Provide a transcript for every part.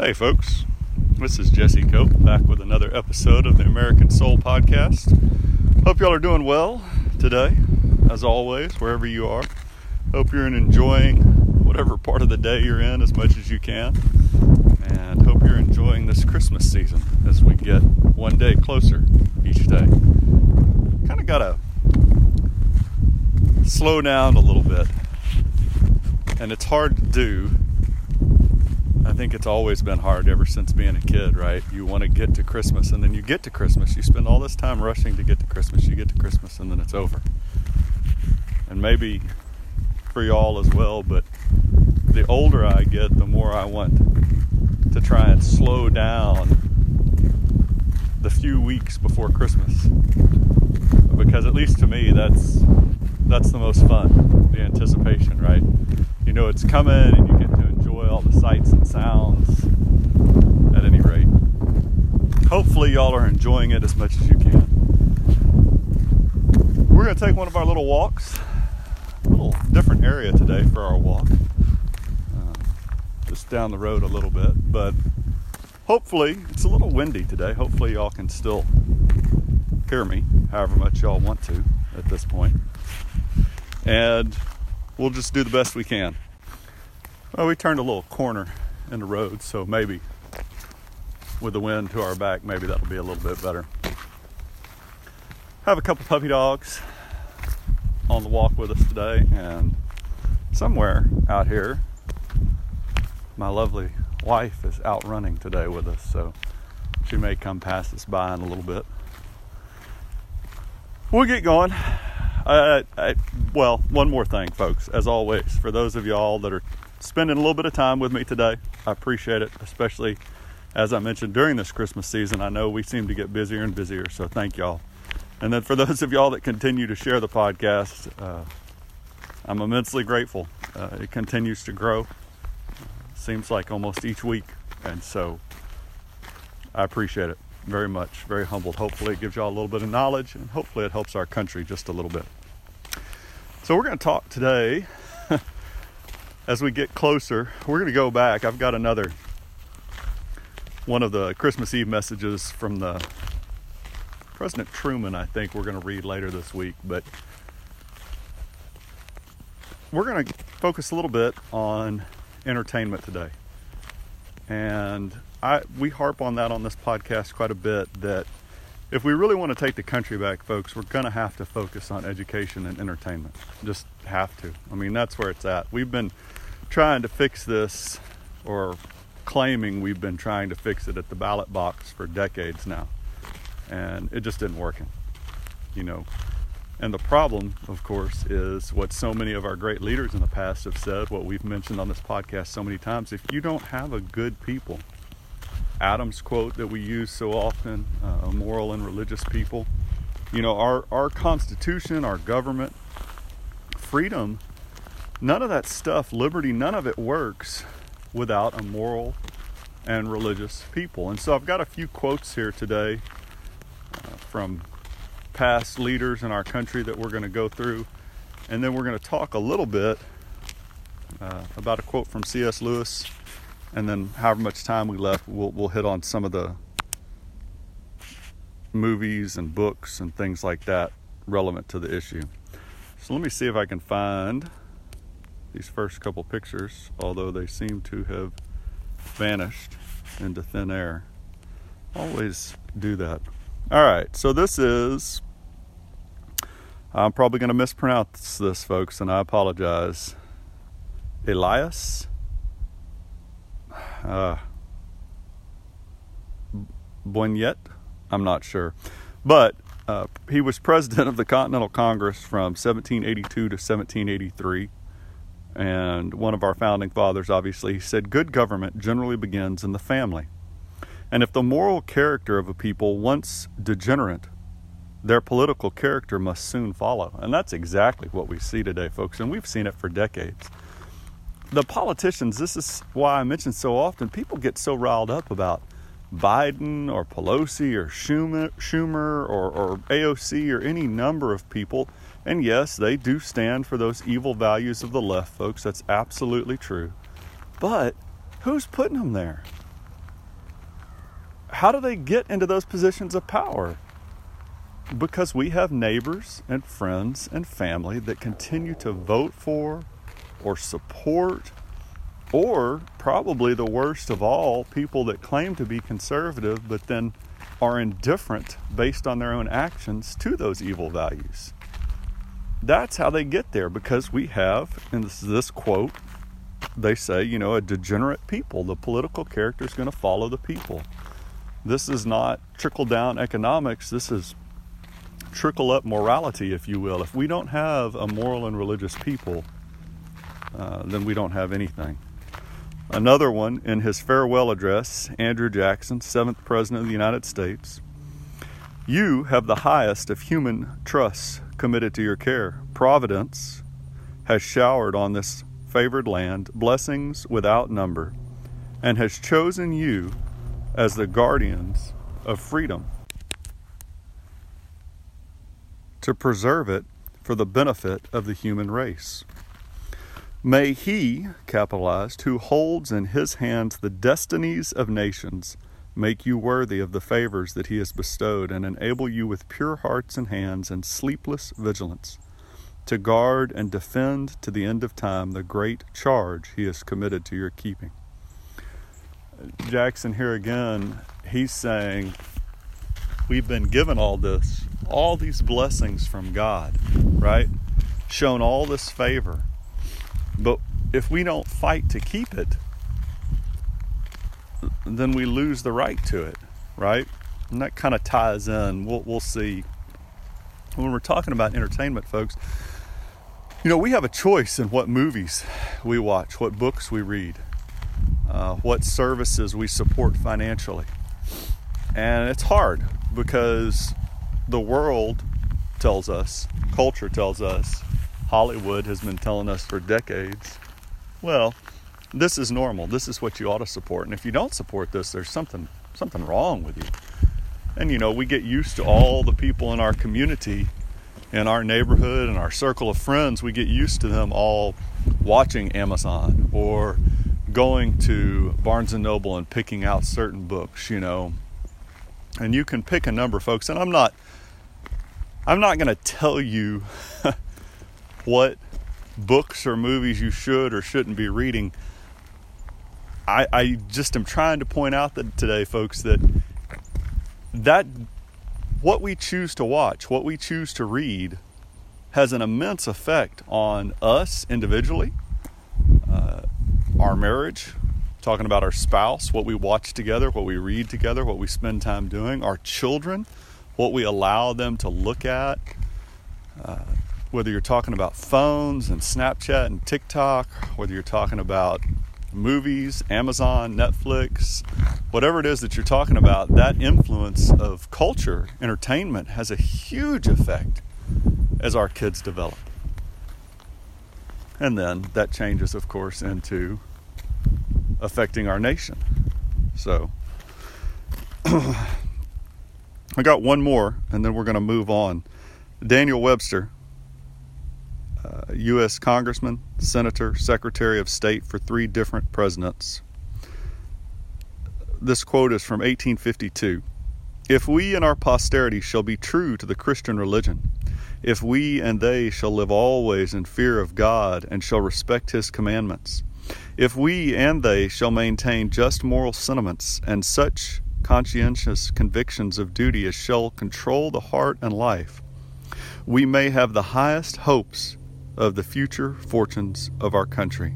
Hey, folks. This is Jesse Cope back with another episode of the American Soul Podcast. Hope y'all are doing well today, as always, wherever you are. Hope you're enjoying whatever part of the day you're in as much as you can. And hope you're enjoying this Christmas season as we get one day closer each day. Kind of got to slow down a little bit. And it's hard to do I think it's always been hard ever since being a kid, right? You want to get to Christmas and then you get to Christmas. You spend all this time rushing to get to Christmas. You get to Christmas and then it's over. And maybe for y'all as well, but the older I get, the more I want to try and slow down the few weeks before Christmas. Because at least to me, that's that's the most fun, the anticipation, right? You know it's coming and you to enjoy all the sights and sounds at any rate. Hopefully, y'all are enjoying it as much as you can. We're going to take one of our little walks, a little different area today for our walk. Uh, just down the road a little bit, but hopefully, it's a little windy today. Hopefully, y'all can still hear me however much y'all want to at this point. And we'll just do the best we can. Well, we turned a little corner in the road, so maybe with the wind to our back, maybe that'll be a little bit better. Have a couple puppy dogs on the walk with us today, and somewhere out here, my lovely wife is out running today with us, so she may come pass us by in a little bit. We'll get going. I, I, well, one more thing, folks. As always, for those of y'all that are spending a little bit of time with me today. I appreciate it, especially as I mentioned during this Christmas season. I know we seem to get busier and busier, so thank y'all. And then for those of y'all that continue to share the podcast, uh, I'm immensely grateful. Uh, it continues to grow. seems like almost each week, and so I appreciate it very much. Very humbled. Hopefully, it gives y'all a little bit of knowledge, and hopefully, it helps our country just a little bit. So, we're going to talk today as we get closer, we're going to go back. I've got another one of the Christmas Eve messages from the President Truman, I think we're going to read later this week, but we're going to focus a little bit on entertainment today. And I we harp on that on this podcast quite a bit that if we really want to take the country back, folks, we're going to have to focus on education and entertainment. Just have to. I mean, that's where it's at. We've been trying to fix this or claiming we've been trying to fix it at the ballot box for decades now. And it just isn't working, you know. And the problem, of course, is what so many of our great leaders in the past have said, what we've mentioned on this podcast so many times. If you don't have a good people, Adams' quote that we use so often, uh, a moral and religious people, you know, our, our Constitution, our government, freedom none of that stuff, liberty, none of it works without a moral and religious people. And so I've got a few quotes here today uh, from past leaders in our country that we're going to go through. And then we're going to talk a little bit uh, about a quote from C.S. Lewis. And then, however much time we left, we'll, we'll hit on some of the movies and books and things like that relevant to the issue. So let me see if I can find these first couple pictures, although they seem to have vanished into thin air. Always do that. All right, so this is. I'm probably going to mispronounce this, folks, and I apologize. Elias uh, Boignet? I'm not sure. But uh, he was president of the Continental Congress from 1782 to 1783 and one of our founding fathers obviously said good government generally begins in the family. And if the moral character of a people once degenerate, their political character must soon follow. And that's exactly what we see today, folks, and we've seen it for decades. The politicians, this is why I mention so often, people get so riled up about Biden or Pelosi or Schumer, Schumer or, or AOC or any number of people and yes, they do stand for those evil values of the left, folks. That's absolutely true. But who's putting them there? how do they get into those positions of power? Because we have neighbors and friends and family that continue to vote for or support, or probably the worst of all, people that claim to be conservative but then are indifferent based on their own actions to those evil values. That's how they get there because we have, and this is this quote, they say, you know, a degenerate people. The political character is going to follow the people. This is not trickle down economics. This is trickle up morality, if you will. If we don't have a moral and religious people, uh, then we don't have anything. Another one in his farewell address, Andrew Jackson, seventh President of the United States. You have the highest of human trusts committed to your care. Providence has showered on this favored land blessings without number and has chosen you as the guardians of freedom to preserve it for the benefit of the human race. May he, capitalized, who holds in his hands the destinies of nations, make you worthy of the favors that he has bestowed and enable you with pure hearts and hands and sleepless vigilance to guard and defend to the end of time the great charge he has committed to your keeping. Jackson, here again, he's saying, We've been given all this, all these blessings from God, right? Shown all this favor. But if we don't fight to keep it, then we lose the right to it, right? And that kind of ties in. We'll, we'll see. When we're talking about entertainment, folks, you know, we have a choice in what movies we watch, what books we read, uh, what services we support financially. And it's hard because the world tells us, culture tells us, Hollywood has been telling us for decades, well, this is normal. This is what you ought to support. And if you don't support this, there's something something wrong with you. And you know, we get used to all the people in our community, in our neighborhood, and our circle of friends, we get used to them all watching Amazon or going to Barnes and Noble and picking out certain books, you know. And you can pick a number, folks, and I'm not I'm not going to tell you what books or movies you should or shouldn't be reading. I, I just am trying to point out that today, folks, that that what we choose to watch, what we choose to read, has an immense effect on us individually, uh, our marriage, talking about our spouse, what we watch together, what we read together, what we spend time doing, our children, what we allow them to look at. Uh, whether you're talking about phones and Snapchat and TikTok, whether you're talking about movies, Amazon, Netflix, whatever it is that you're talking about, that influence of culture, entertainment has a huge effect as our kids develop. And then that changes, of course, into affecting our nation. So, I got one more, and then we're going to move on. Daniel Webster, U.S. Congressman, Senator, Secretary of State for three different presidents. This quote is from 1852. If we and our posterity shall be true to the Christian religion, if we and they shall live always in fear of God and shall respect His commandments, if we and they shall maintain just moral sentiments and such conscientious convictions of duty as shall control the heart and life, we may have the highest hopes of the future fortunes of our country.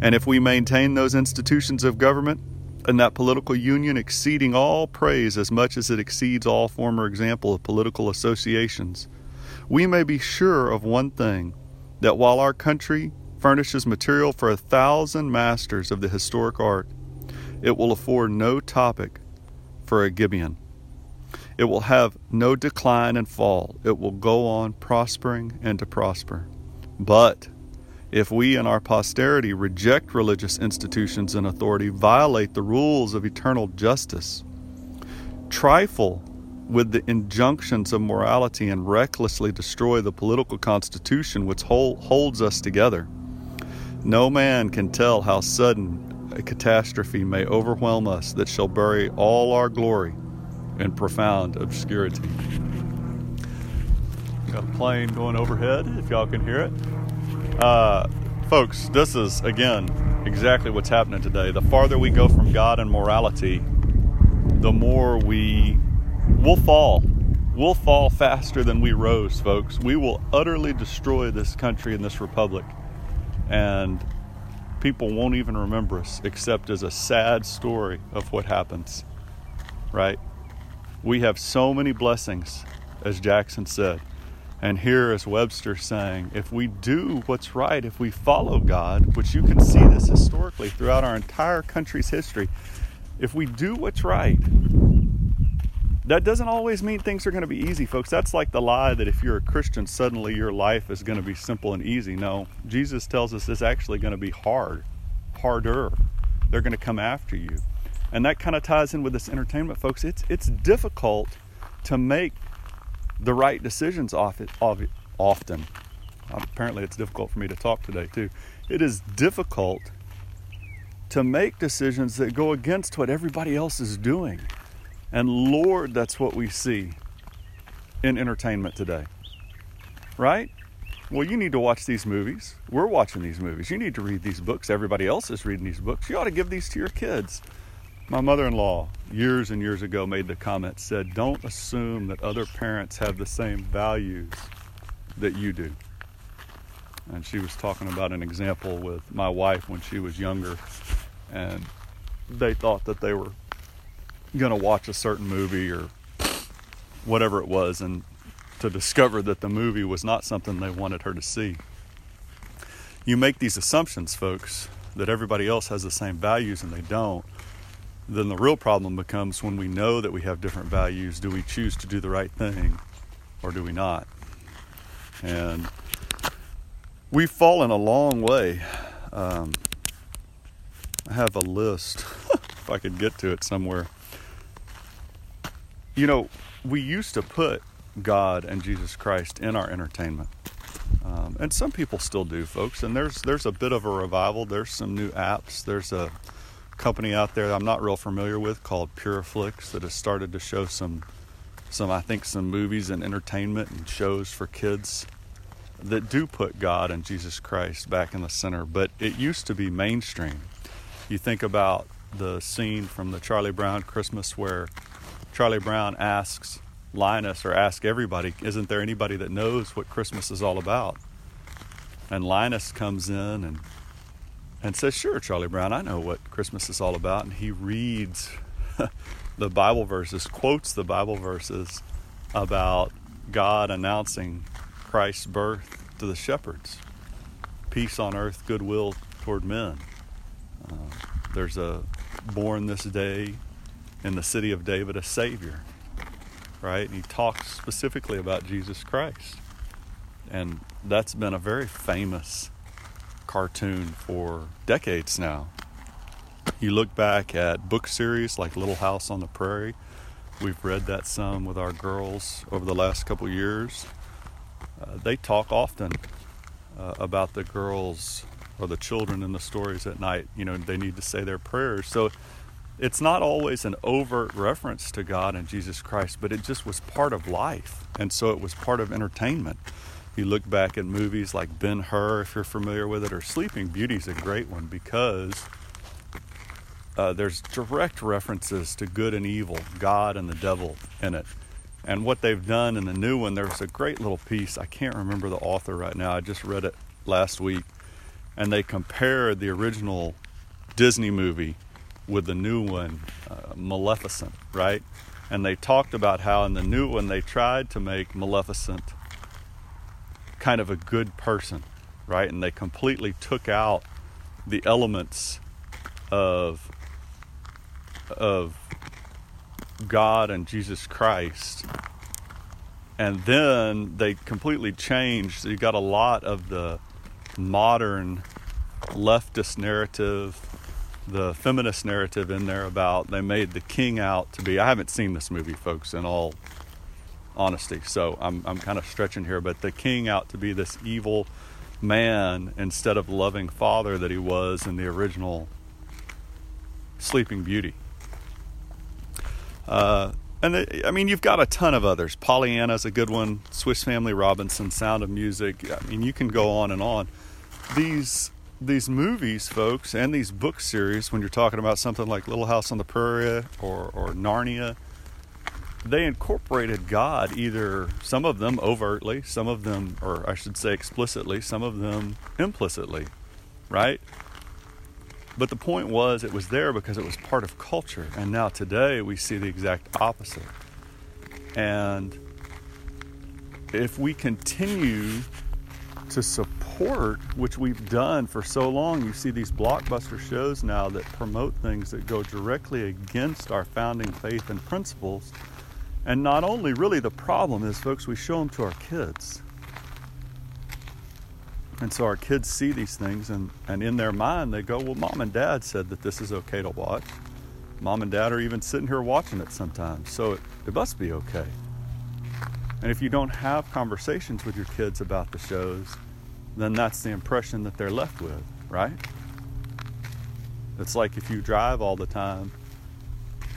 And if we maintain those institutions of government and that political union exceeding all praise as much as it exceeds all former example of political associations, we may be sure of one thing that while our country furnishes material for a thousand masters of the historic art, it will afford no topic for a Gibbon. It will have no decline and fall. It will go on prospering and to prosper. But if we and our posterity reject religious institutions and authority, violate the rules of eternal justice, trifle with the injunctions of morality, and recklessly destroy the political constitution which hold, holds us together, no man can tell how sudden a catastrophe may overwhelm us that shall bury all our glory in profound obscurity. Got a plane going overhead, if y'all can hear it. Uh, folks, this is, again, exactly what's happening today. The farther we go from God and morality, the more we will fall. We'll fall faster than we rose, folks. We will utterly destroy this country and this republic. And people won't even remember us except as a sad story of what happens, right? We have so many blessings, as Jackson said. And here is Webster saying, if we do what's right, if we follow God, which you can see this historically throughout our entire country's history, if we do what's right, that doesn't always mean things are going to be easy, folks. That's like the lie that if you're a Christian, suddenly your life is going to be simple and easy. No, Jesus tells us it's actually going to be hard, harder. They're going to come after you. And that kind of ties in with this entertainment, folks. It's, it's difficult to make the right decisions often. Apparently, it's difficult for me to talk today, too. It is difficult to make decisions that go against what everybody else is doing. And Lord, that's what we see in entertainment today. Right? Well, you need to watch these movies. We're watching these movies. You need to read these books. Everybody else is reading these books. You ought to give these to your kids. My mother in law, years and years ago, made the comment said, Don't assume that other parents have the same values that you do. And she was talking about an example with my wife when she was younger, and they thought that they were going to watch a certain movie or whatever it was, and to discover that the movie was not something they wanted her to see. You make these assumptions, folks, that everybody else has the same values and they don't then the real problem becomes when we know that we have different values do we choose to do the right thing or do we not? And we've fallen a long way. Um, I have a list, if I could get to it somewhere. You know, we used to put God and Jesus Christ in our entertainment. Um, and some people still do, folks. And there's there's a bit of a revival. There's some new apps. There's a company out there I'm not real familiar with called Pureflix that has started to show some some I think some movies and entertainment and shows for kids that do put God and Jesus Christ back in the center, but it used to be mainstream. You think about the scene from the Charlie Brown Christmas where Charlie Brown asks Linus or asks everybody, isn't there anybody that knows what Christmas is all about? And Linus comes in and and says, Sure, Charlie Brown, I know what Christmas is all about. And he reads the Bible verses, quotes the Bible verses about God announcing Christ's birth to the shepherds peace on earth, goodwill toward men. Uh, there's a born this day in the city of David a Savior, right? And he talks specifically about Jesus Christ. And that's been a very famous cartoon for decades now. You look back at book series like Little House on the Prairie. We've read that some with our girls over the last couple years. Uh, they talk often uh, about the girls or the children in the stories at night. You know, they need to say their prayers. So it's not always an overt reference to God and Jesus Christ, but it just was part of life. And so it was part of entertainment. You look back at movies like Ben Hur, if you're familiar with it, or Sleeping Beauty is a great one because uh, there's direct references to good and evil, God and the devil in it. And what they've done in the new one, there's a great little piece. I can't remember the author right now. I just read it last week. And they compared the original Disney movie with the new one, uh, Maleficent, right? And they talked about how in the new one they tried to make Maleficent kind of a good person, right? And they completely took out the elements of of God and Jesus Christ. And then they completely changed. So You got a lot of the modern leftist narrative, the feminist narrative in there about they made the king out to be. I haven't seen this movie, folks, in all honesty. So I'm, I'm kind of stretching here, but the king out to be this evil man instead of loving father that he was in the original Sleeping Beauty. Uh, and the, I mean, you've got a ton of others. Pollyanna's a good one. Swiss Family Robinson, Sound of Music. I mean, you can go on and on. These these movies, folks, and these book series, when you're talking about something like Little House on the Prairie or, or Narnia, they incorporated God either some of them overtly, some of them, or I should say explicitly, some of them implicitly, right? But the point was, it was there because it was part of culture. And now today we see the exact opposite. And if we continue to support, which we've done for so long, you see these blockbuster shows now that promote things that go directly against our founding faith and principles and not only, really, the problem is, folks, we show them to our kids. And so our kids see these things, and, and in their mind, they go, Well, mom and dad said that this is okay to watch. Mom and dad are even sitting here watching it sometimes, so it, it must be okay. And if you don't have conversations with your kids about the shows, then that's the impression that they're left with, right? It's like if you drive all the time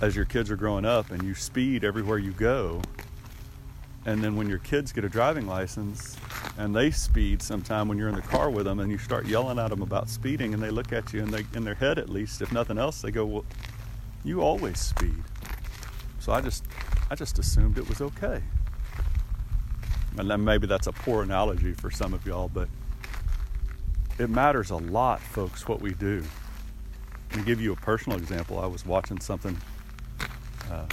as your kids are growing up and you speed everywhere you go. And then when your kids get a driving license and they speed sometime when you're in the car with them and you start yelling at them about speeding and they look at you and they in their head at least, if nothing else, they go, Well, you always speed. So I just I just assumed it was okay. And then maybe that's a poor analogy for some of y'all, but it matters a lot, folks, what we do. To give you a personal example, I was watching something uh,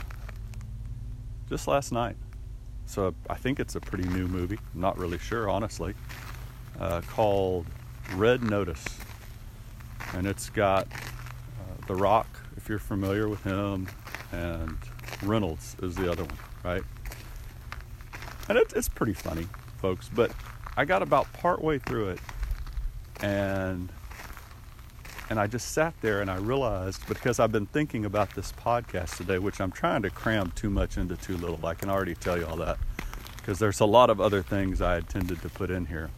just last night. So I think it's a pretty new movie. I'm not really sure, honestly. Uh, called Red Notice, and it's got uh, The Rock, if you're familiar with him, and Reynolds is the other one, right? And it, it's pretty funny, folks. But I got about partway through it, and and I just sat there and I realized because I've been thinking about this podcast today, which I'm trying to cram too much into too little. I can already tell you all that because there's a lot of other things I intended to put in here,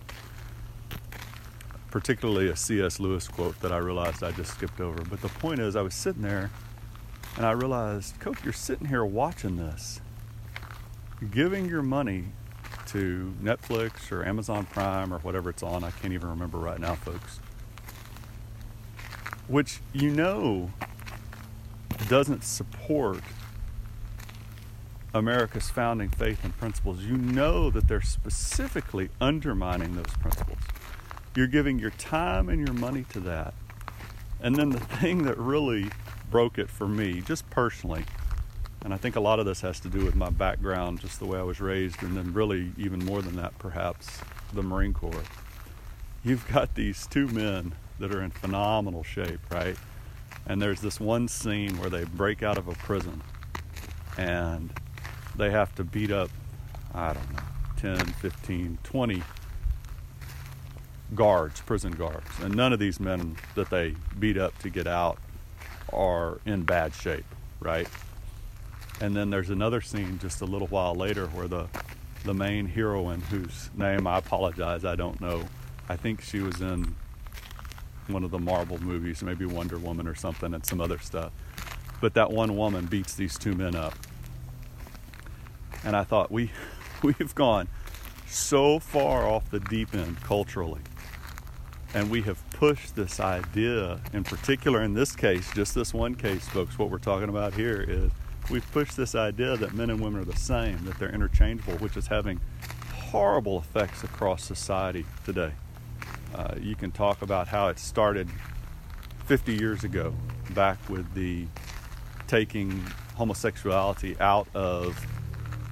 particularly a C.S. Lewis quote that I realized I just skipped over. But the point is, I was sitting there and I realized, Coach, you're sitting here watching this, giving your money to Netflix or Amazon Prime or whatever it's on. I can't even remember right now, folks which you know doesn't support America's founding faith and principles. You know that they're specifically undermining those principles. You're giving your time and your money to that. And then the thing that really broke it for me, just personally, and I think a lot of this has to do with my background, just the way I was raised, and then really even more than that, perhaps, the Marine Corps. You've got these two men that are in phenomenal shape, right? And there's this one scene where they break out of a prison and they have to beat up, I don't know, 10, 15, 20 guards, prison guards. And none of these men that they beat up to get out are in bad shape, right? And then there's another scene just a little while later where the the main heroine, whose name I apologize, I don't know. I think she was in one of the Marvel movies, maybe Wonder Woman or something, and some other stuff. But that one woman beats these two men up. And I thought, we, we've gone so far off the deep end culturally. And we have pushed this idea, in particular in this case, just this one case, folks, what we're talking about here is we've pushed this idea that men and women are the same, that they're interchangeable, which is having horrible effects across society today. You can talk about how it started 50 years ago, back with the taking homosexuality out of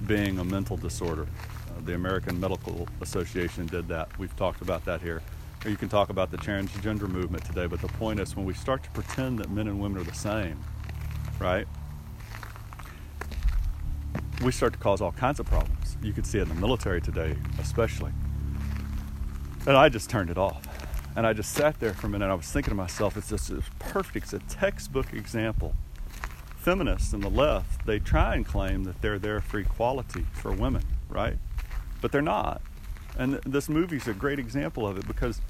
being a mental disorder. Uh, the American Medical Association did that. We've talked about that here. Or you can talk about the transgender movement today, but the point is when we start to pretend that men and women are the same, right? We start to cause all kinds of problems. You can see it in the military today, especially. And I just turned it off. And I just sat there for a minute. I was thinking to myself, it's just it's perfect. It's a textbook example. Feminists and the left, they try and claim that they're there for equality for women, right? But they're not. And this movie's a great example of it because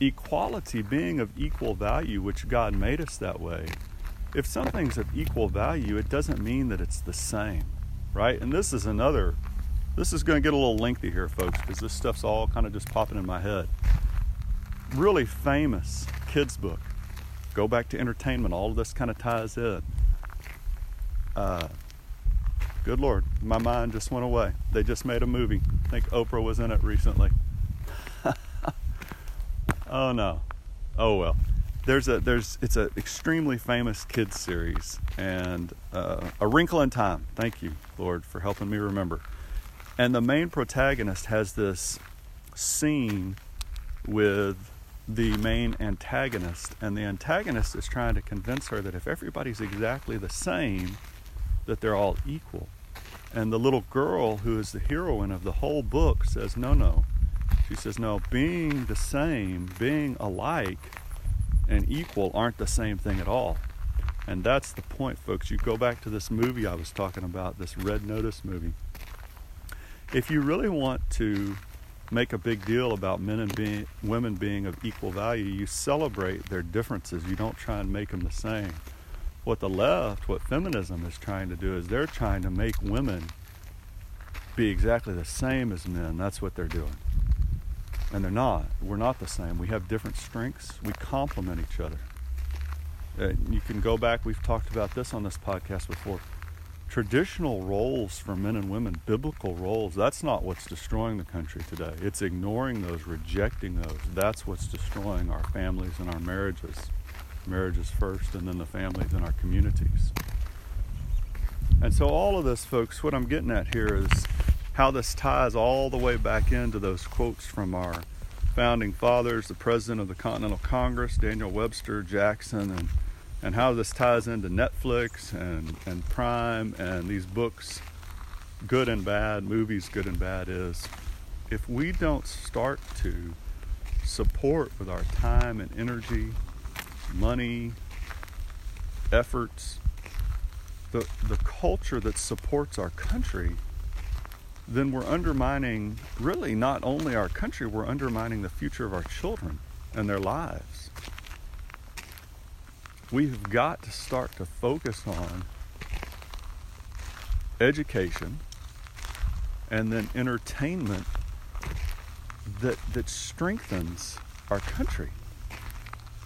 equality, being of equal value, which God made us that way, if something's of equal value, it doesn't mean that it's the same, right? And this is another, this is going to get a little lengthy here, folks, because this stuff's all kind of just popping in my head. Really famous kids' book. Go back to entertainment. All of this kind of ties in. Uh, good Lord, my mind just went away. They just made a movie. I think Oprah was in it recently. oh no. Oh well there's a there's it's an extremely famous kids series and uh, a wrinkle in time thank you lord for helping me remember and the main protagonist has this scene with the main antagonist and the antagonist is trying to convince her that if everybody's exactly the same that they're all equal and the little girl who is the heroine of the whole book says no no she says no being the same being alike and equal aren't the same thing at all. And that's the point, folks. You go back to this movie I was talking about, this Red Notice movie. If you really want to make a big deal about men and being, women being of equal value, you celebrate their differences. You don't try and make them the same. What the left, what feminism is trying to do is they're trying to make women be exactly the same as men. That's what they're doing and they're not. We're not the same. We have different strengths. We complement each other. Uh, you can go back, we've talked about this on this podcast before. Traditional roles for men and women, biblical roles, that's not what's destroying the country today. It's ignoring those, rejecting those. That's what's destroying our families and our marriages. Marriages first, and then the families and our communities. And so, all of this, folks, what I'm getting at here is how this ties all the way back into those quotes from our founding fathers, the president of the Continental Congress, Daniel Webster Jackson, and, and how this ties into Netflix and, and Prime and these books, good and bad, movies, good and bad, is if we don't start to support with our time and energy, money, efforts, the, the culture that supports our country then we're undermining really not only our country, we're undermining the future of our children and their lives. We've got to start to focus on education and then entertainment that, that strengthens our country.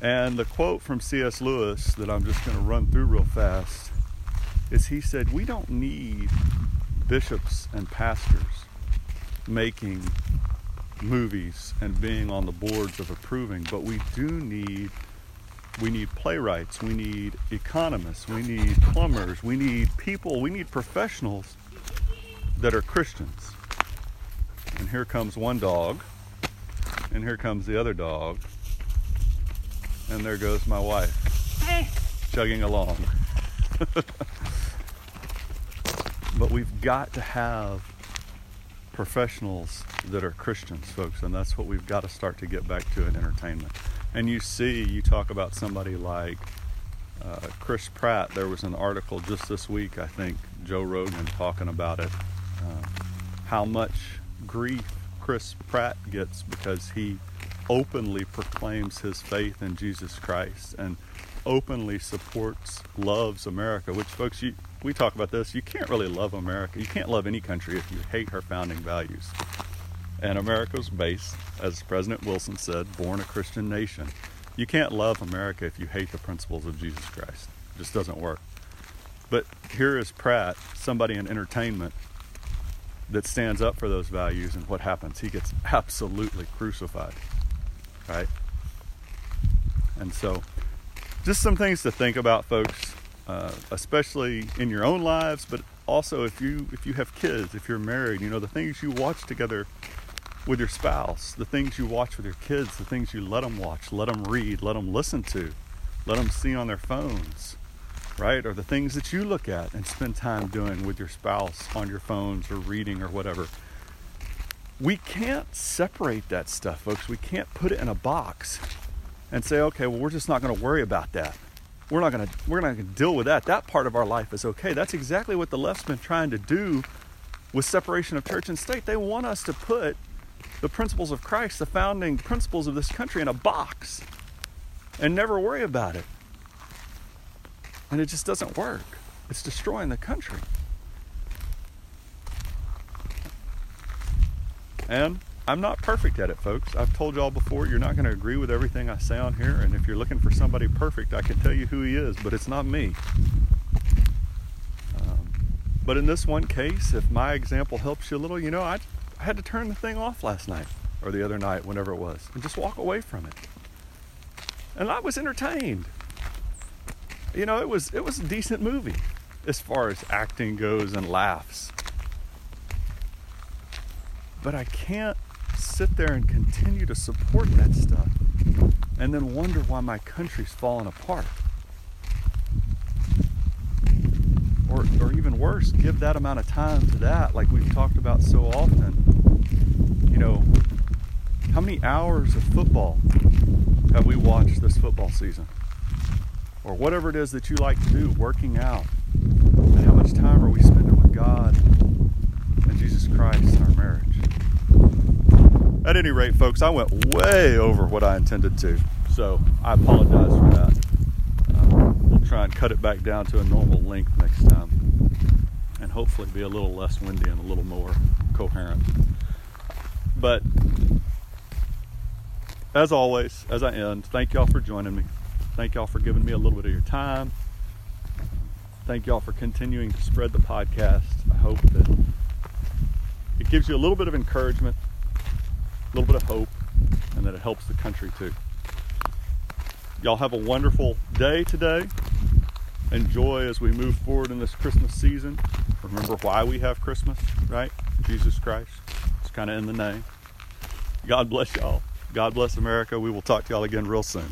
And the quote from C.S. Lewis that I'm just going to run through real fast is he said, We don't need bishops and pastors making movies and being on the boards of approving, but we do need we need playwrights, we need economists, we need plumbers, we need people, we need professionals that are Christians. And here comes one dog, and here comes the other dog, and there goes my wife, chugging along. But we've got to have professionals that are Christians, folks, and that's what we've got to start to get back to in entertainment. And you see, you talk about somebody like uh, Chris Pratt. There was an article just this week, I think, Joe Rogan talking about it. Uh, how much grief Chris Pratt gets because he openly proclaims his faith in Jesus Christ and openly supports, loves America, which, folks, you, we talk about this. You can't really love America. You can't love any country if you hate her founding values. And America was based, as President Wilson said, born a Christian nation. You can't love America if you hate the principles of Jesus Christ. It just doesn't work. But here is Pratt, somebody in entertainment that stands up for those values, and what happens? He gets absolutely crucified. Right? And so, just some things to think about, folks uh, especially in your own lives, but also if you if you have kids, if you're married, you know the things you watch together with your spouse, the things you watch with your kids, the things you let them watch, let them read, let them listen to, let them see on their phones, right? Or the things that you look at and spend time doing with your spouse on your phones or reading or whatever. We can't separate that stuff, folks. We can't put it in a box and say, okay, well, we're just not going to worry about that we're not going to we're not going to deal with that. That part of our life is okay. That's exactly what the left's been trying to do with separation of church and state. They want us to put the principles of Christ, the founding principles of this country in a box and never worry about it. And it just doesn't work. It's destroying the country. And I'm not perfect at it, folks. I've told y'all before, you're not going to agree with everything I say on here. And if you're looking for somebody perfect, I can tell you who he is, but it's not me. Um, but in this one case, if my example helps you a little, you know, I, I had to turn the thing off last night or the other night, whenever it was, and just walk away from it. And I was entertained. You know, it was it was a decent movie as far as acting goes and laughs. But I can't sit there and continue to support that stuff and then wonder why my country's falling apart. Or, or even worse, give that amount of time to that, like we've talked about so often. Know, how many hours of football have we watched this football season? Or whatever it is that you like to do, working out. And how much time are we spending with God and Jesus Christ in our marriage? At any rate, folks, I went way over what I intended to. So I apologize for that. Uh, we'll try and cut it back down to a normal length next time. And hopefully be a little less windy and a little more coherent. But as always, as I end, thank y'all for joining me. Thank y'all for giving me a little bit of your time. Thank y'all for continuing to spread the podcast. I hope that it gives you a little bit of encouragement, a little bit of hope, and that it helps the country too. Y'all have a wonderful day today. Enjoy as we move forward in this Christmas season. Remember why we have Christmas, right? Jesus Christ. It's kind of in the name. God bless y'all. God bless America. We will talk to y'all again real soon.